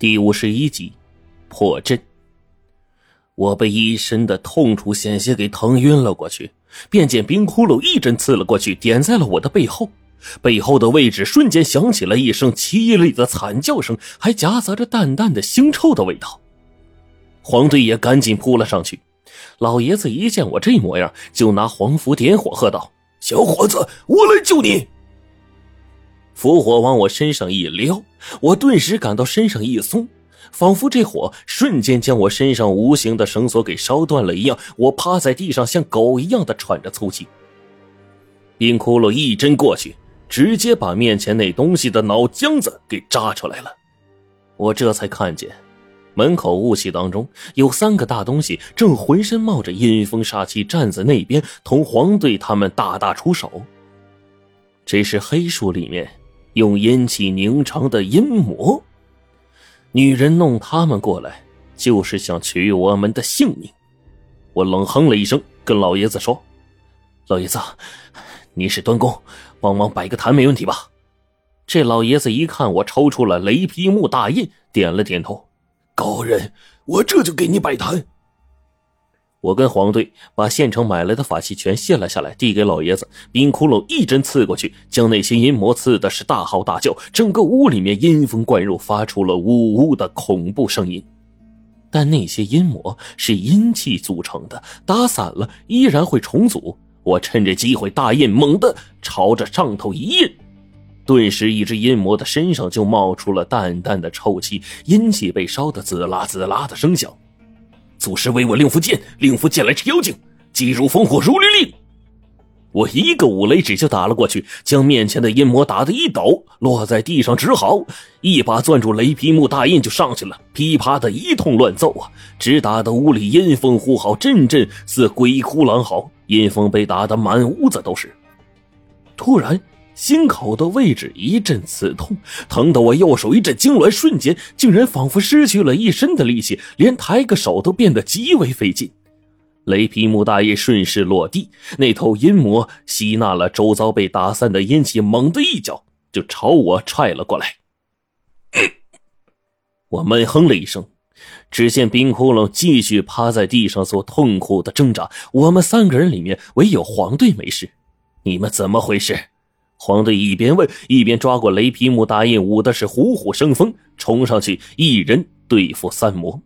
第五十一集，破阵。我被一身的痛楚险些给疼晕了过去，便见冰窟窿一针刺了过去，点在了我的背后，背后的位置瞬间响起了一声凄厉的惨叫声，还夹杂着淡淡的腥臭的味道。黄队也赶紧扑了上去，老爷子一见我这模样，就拿黄符点火，喝道：“小伙子，我来救你！”符火往我身上一撩，我顿时感到身上一松，仿佛这火瞬间将我身上无形的绳索给烧断了一样。我趴在地上，像狗一样的喘着粗气。冰窟窿一针过去，直接把面前那东西的脑浆子给扎出来了。我这才看见，门口雾气当中有三个大东西，正浑身冒着阴风煞气，站在那边同黄队他们大打出手。这是黑树里面。用阴气凝成的阴魔，女人弄他们过来，就是想取我们的性命。我冷哼了一声，跟老爷子说：“老爷子，你是端公，帮忙摆个坛，没问题吧？”这老爷子一看我抽出了雷劈木大印，点了点头：“高人，我这就给你摆坛。”我跟黄队把现成买来的法器全卸了下来，递给老爷子。冰窟窿一针刺过去，将那些阴魔刺的是大嚎大叫，整个屋里面阴风灌入，发出了呜呜的恐怖声音。但那些阴魔是阴气组成的，打散了依然会重组。我趁着机会，大印猛地朝着上头一印，顿时一只阴魔的身上就冒出了淡淡的臭气，阴气被烧得滋啦滋啦的声响。祖师为我令符剑，令符剑来吃妖精，急如烽火如律令。我一个五雷指就打了过去，将面前的阴魔打得一抖，落在地上直嚎，一把攥住雷劈木大印就上去了，噼啪的一通乱揍啊，直打得屋里阴风呼号，阵阵似鬼哭狼嚎，阴风被打得满屋子都是。突然。心口的位置一阵刺痛，疼得我右手一阵痉挛，瞬间竟然仿佛失去了一身的力气，连抬个手都变得极为费劲。雷劈木大爷顺势落地，那头阴魔吸纳了周遭被打散的阴气，猛地一脚就朝我踹了过来。我闷哼了一声，只见冰窟窿继续趴在地上做痛苦的挣扎。我们三个人里面唯有黄队没事，你们怎么回事？黄队一边问，一边抓过雷劈木大印，舞的是虎虎生风，冲上去一人对付三魔。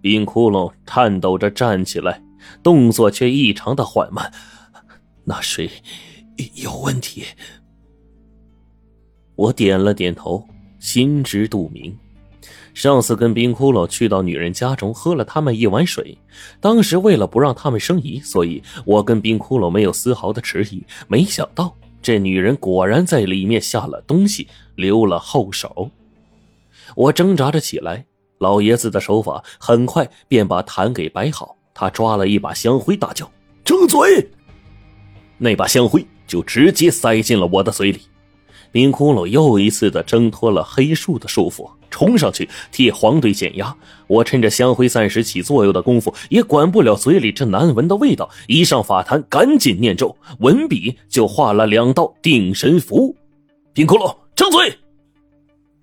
冰窟窿颤抖着站起来，动作却异常的缓慢。那水有问题。我点了点头，心知肚明。上次跟冰窟窿去到女人家中，喝了他们一碗水，当时为了不让他们生疑，所以我跟冰窟窿没有丝毫的迟疑。没想到。这女人果然在里面下了东西，留了后手。我挣扎着起来，老爷子的手法很快便把坛给摆好。他抓了一把香灰，大叫：“张嘴！”那把香灰就直接塞进了我的嘴里。冰窟窿又一次的挣脱了黑树的束缚，冲上去替黄队减压。我趁着香灰暂时起作用的功夫，也管不了嘴里这难闻的味道，一上法坛，赶紧念咒，文笔就画了两道定神符。冰窟窿，张嘴！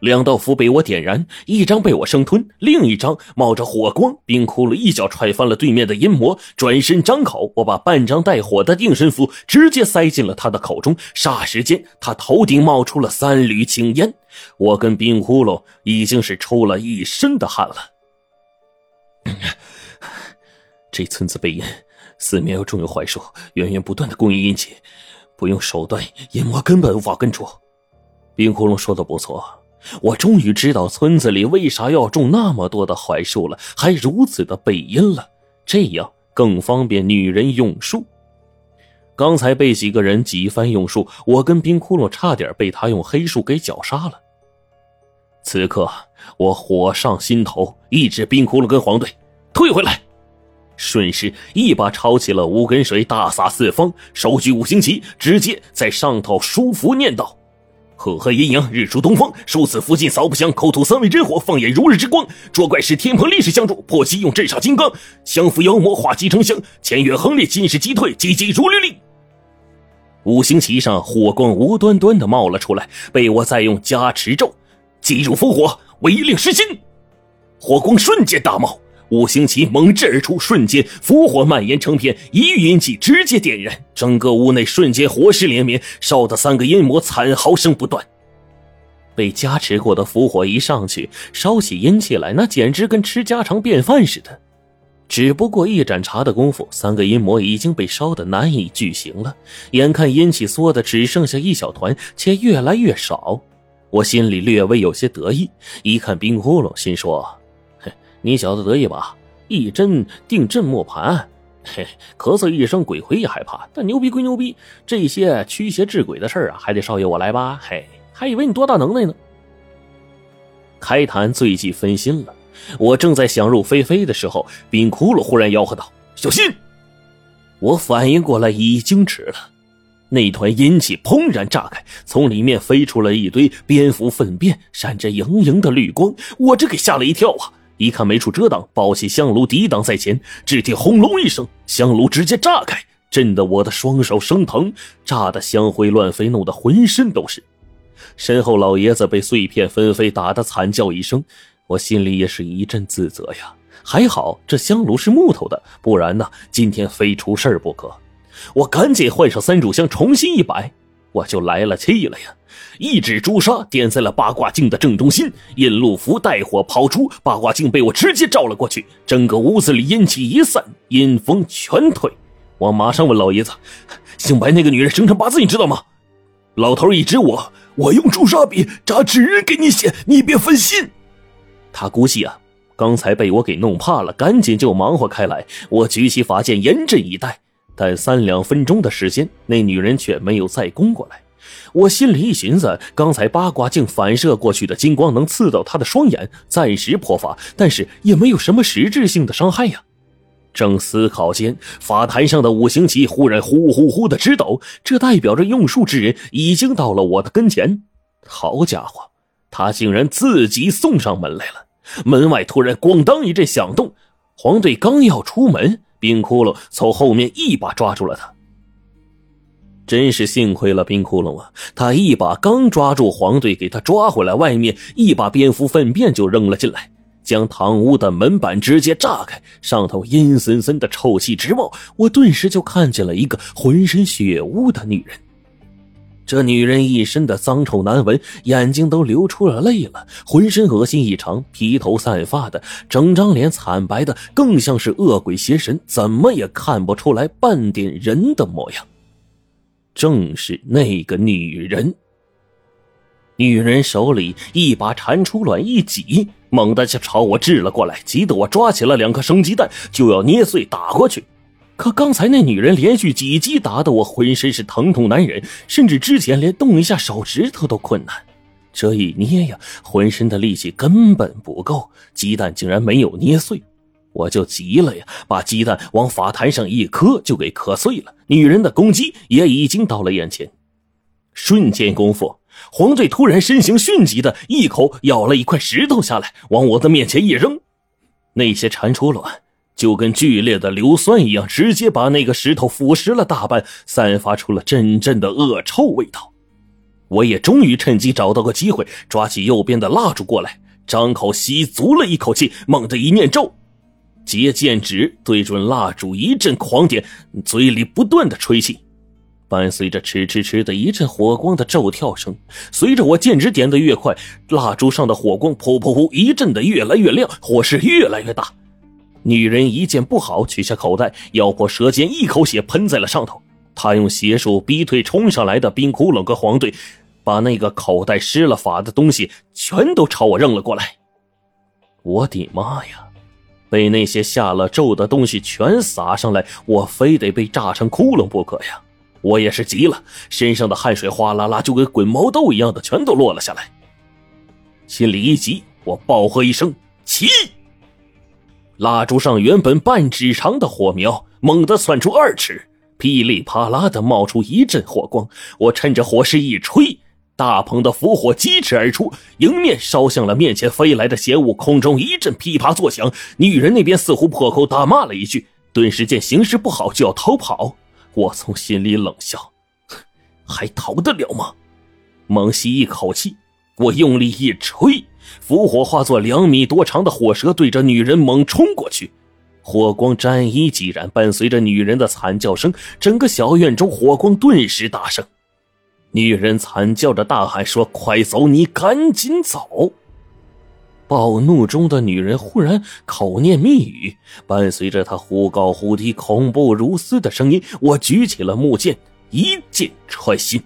两道符被我点燃，一张被我生吞，另一张冒着火光。冰窟窿一脚踹翻了对面的阴魔，转身张口，我把半张带火的定身符直接塞进了他的口中。霎时间，他头顶冒出了三缕青烟。我跟冰窟窿已经是出了一身的汗了。这村子被阴，四面又种有槐树，源源不断的供应阴气，不用手段，阴魔根本无法根除。冰窟窿说的不错。我终于知道村子里为啥要种那么多的槐树了，还如此的背阴了，这样更方便女人用术。刚才被几个人几番用术，我跟冰窟窿差点被他用黑树给绞杀了。此刻我火上心头，一指冰窟窿跟黄队退回来，顺势一把抄起了五根水，大洒四方，手举五星旗，直接在上头书符念道。赫赫阴阳，日出东方。受此符劲，扫不香，口吐三昧真火，放眼如日之光。捉怪时，天蓬力士相助，破击用镇煞金刚，降服妖魔，化机成香。千月横裂，尽是击退，急急如律令。五行旗上火光无端端的冒了出来，被我再用加持咒击入烽火，威令失心。火光瞬间大冒，五行旗猛掷而出，瞬间伏火蔓延成片，一遇阴气直接点燃，整个屋内瞬间火势连绵，烧得三个阴魔惨嚎声不断。被加持过的符火一上去，烧起阴气来，那简直跟吃家常便饭似的。只不过一盏茶的功夫，三个阴魔已经被烧得难以具形了。眼看阴气缩的只剩下一小团，且越来越少，我心里略微有些得意。一看冰窟窿，心说：“，你小子得意吧？一针定镇磨盘，嘿，咳嗽一声，鬼魂也害怕。但牛逼归牛逼，这些驱邪治鬼的事儿啊，还得少爷我来吧？嘿，还以为你多大能耐呢。”开坛最忌分心了。我正在想入非非的时候，冰窟窿忽然吆喝道：“小心！”我反应过来已经迟了，那团阴气砰然炸开，从里面飞出了一堆蝙蝠粪便，闪着莹莹的绿光。我这给吓了一跳啊！一看没处遮挡，抱起香炉抵挡在前，只听轰隆一声，香炉直接炸开，震得我的双手生疼，炸得香灰乱飞，弄得浑身都是。身后老爷子被碎片纷飞，打得惨叫一声。我心里也是一阵自责呀，还好这香炉是木头的，不然呢，今天非出事不可。我赶紧换上三炷香，重新一摆，我就来了气了呀！一指朱砂点在了八卦镜的正中心，引路符带火抛出，八卦镜被我直接照了过去，整个屋子里阴气一散，阴风全退。我马上问老爷子：“姓白那个女人生辰八字你知道吗？”老头一指我：“我用朱砂笔扎纸给你写，你别分心。”他估计啊，刚才被我给弄怕了，赶紧就忙活开来。我举起法剑，严阵以待。但三两分钟的时间，那女人却没有再攻过来。我心里一寻思，刚才八卦镜反射过去的金光能刺到他的双眼，暂时破法，但是也没有什么实质性的伤害呀。正思考间，法坛上的五行旗忽然呼呼呼的直抖，这代表着用术之人已经到了我的跟前。好家伙，他竟然自己送上门来了！门外突然咣当一阵响动，黄队刚要出门，冰窟窿从后面一把抓住了他。真是幸亏了冰窟窿啊！他一把刚抓住黄队，给他抓回来，外面一把蝙蝠粪便就扔了进来，将堂屋的门板直接炸开，上头阴森森的臭气直冒。我顿时就看见了一个浑身血污的女人。这女人一身的脏臭难闻，眼睛都流出了泪了，浑身恶心异常，披头散发的，整张脸惨白的，更像是恶鬼邪神，怎么也看不出来半点人的模样。正是那个女人。女人手里一把蟾蜍卵一挤，猛地就朝我掷了过来，急得我抓起了两颗生鸡蛋就要捏碎打过去。可刚才那女人连续几击打得我浑身是疼痛难忍，甚至之前连动一下手指头都困难。这一捏呀，浑身的力气根本不够，鸡蛋竟然没有捏碎，我就急了呀，把鸡蛋往法坛上一磕，就给磕碎了。女人的攻击也已经到了眼前，瞬间功夫，黄队突然身形迅疾的一口咬了一块石头下来，往我的面前一扔，那些蟾蜍卵。就跟剧烈的硫酸一样，直接把那个石头腐蚀了大半，散发出了阵阵的恶臭味道。我也终于趁机找到个机会，抓起右边的蜡烛过来，张口吸足了一口气，猛地一念咒，接剑指对准蜡烛一阵狂点，嘴里不断的吹气，伴随着哧哧哧的一阵火光的骤跳声。随着我剑指点的越快，蜡烛上的火光噗噗噗一阵的越来越亮，火势越来越大。女人一见不好，取下口袋，咬破舌尖，一口血喷在了上头。她用邪术逼退冲上来的冰窟窿和黄队，把那个口袋施了法的东西全都朝我扔了过来。我的妈呀！被那些下了咒的东西全撒上来，我非得被炸成窟窿不可呀！我也是急了，身上的汗水哗啦啦就跟滚毛豆一样的全都落了下来。心里一急，我暴喝一声：“起！”蜡烛上原本半指长的火苗猛地窜出二尺，噼里啪啦的冒出一阵火光。我趁着火势一吹，大棚的符火疾驰而出，迎面烧向了面前飞来的邪物。空中一阵噼啪作响，女人那边似乎破口大骂了一句，顿时见形势不好，就要逃跑。我从心里冷笑：还逃得了吗？猛吸一口气，我用力一吹。符火化作两米多长的火蛇，对着女人猛冲过去。火光沾衣即燃，伴随着女人的惨叫声，整个小院中火光顿时大盛。女人惨叫着大喊说：“快走！你赶紧走！”暴怒中的女人忽然口念密语，伴随着她忽高忽低、恐怖如斯的声音，我举起了木剑，一剑穿心。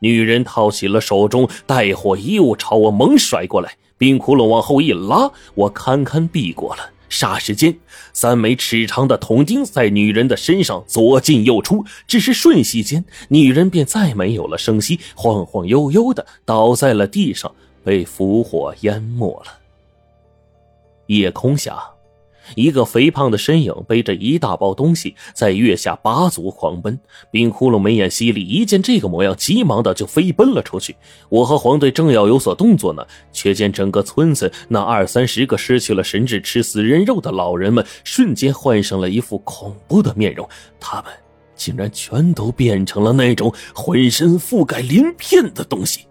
女人掏起了手中带火衣物，朝我猛甩过来。冰窟窿往后一拉，我堪堪避过了。霎时间，三枚尺长的铜钉在女人的身上左进右出，只是瞬息间，女人便再没有了声息，晃晃悠悠的倒在了地上，被符火淹没了。夜空下。一个肥胖的身影背着一大包东西，在月下拔足狂奔。冰窟窿眉眼犀利，一见这个模样，急忙的就飞奔了出去。我和黄队正要有所动作呢，却见整个村子那二三十个失去了神智、吃死人肉的老人们，瞬间换上了一副恐怖的面容。他们竟然全都变成了那种浑身覆盖鳞片的东西，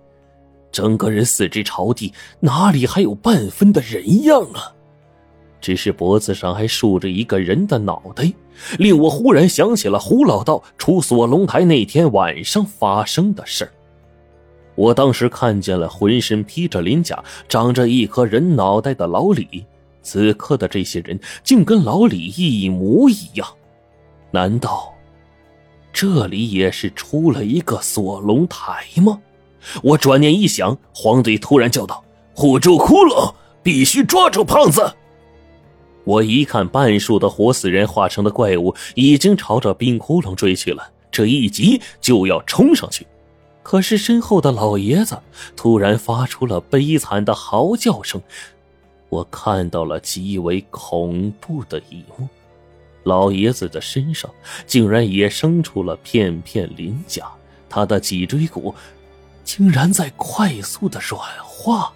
整个人四肢朝地，哪里还有半分的人样啊？只是脖子上还竖着一个人的脑袋，令我忽然想起了胡老道出锁龙台那天晚上发生的事我当时看见了浑身披着鳞甲、长着一颗人脑袋的老李，此刻的这些人竟跟老李一模一样。难道这里也是出了一个锁龙台吗？我转念一想，黄队突然叫道：“护住窟窿，必须抓住胖子！”我一看，半数的活死人化成的怪物已经朝着冰窟窿追去了，这一急就要冲上去。可是身后的老爷子突然发出了悲惨的嚎叫声，我看到了极为恐怖的一幕：老爷子的身上竟然也生出了片片鳞甲，他的脊椎骨竟然在快速的软化。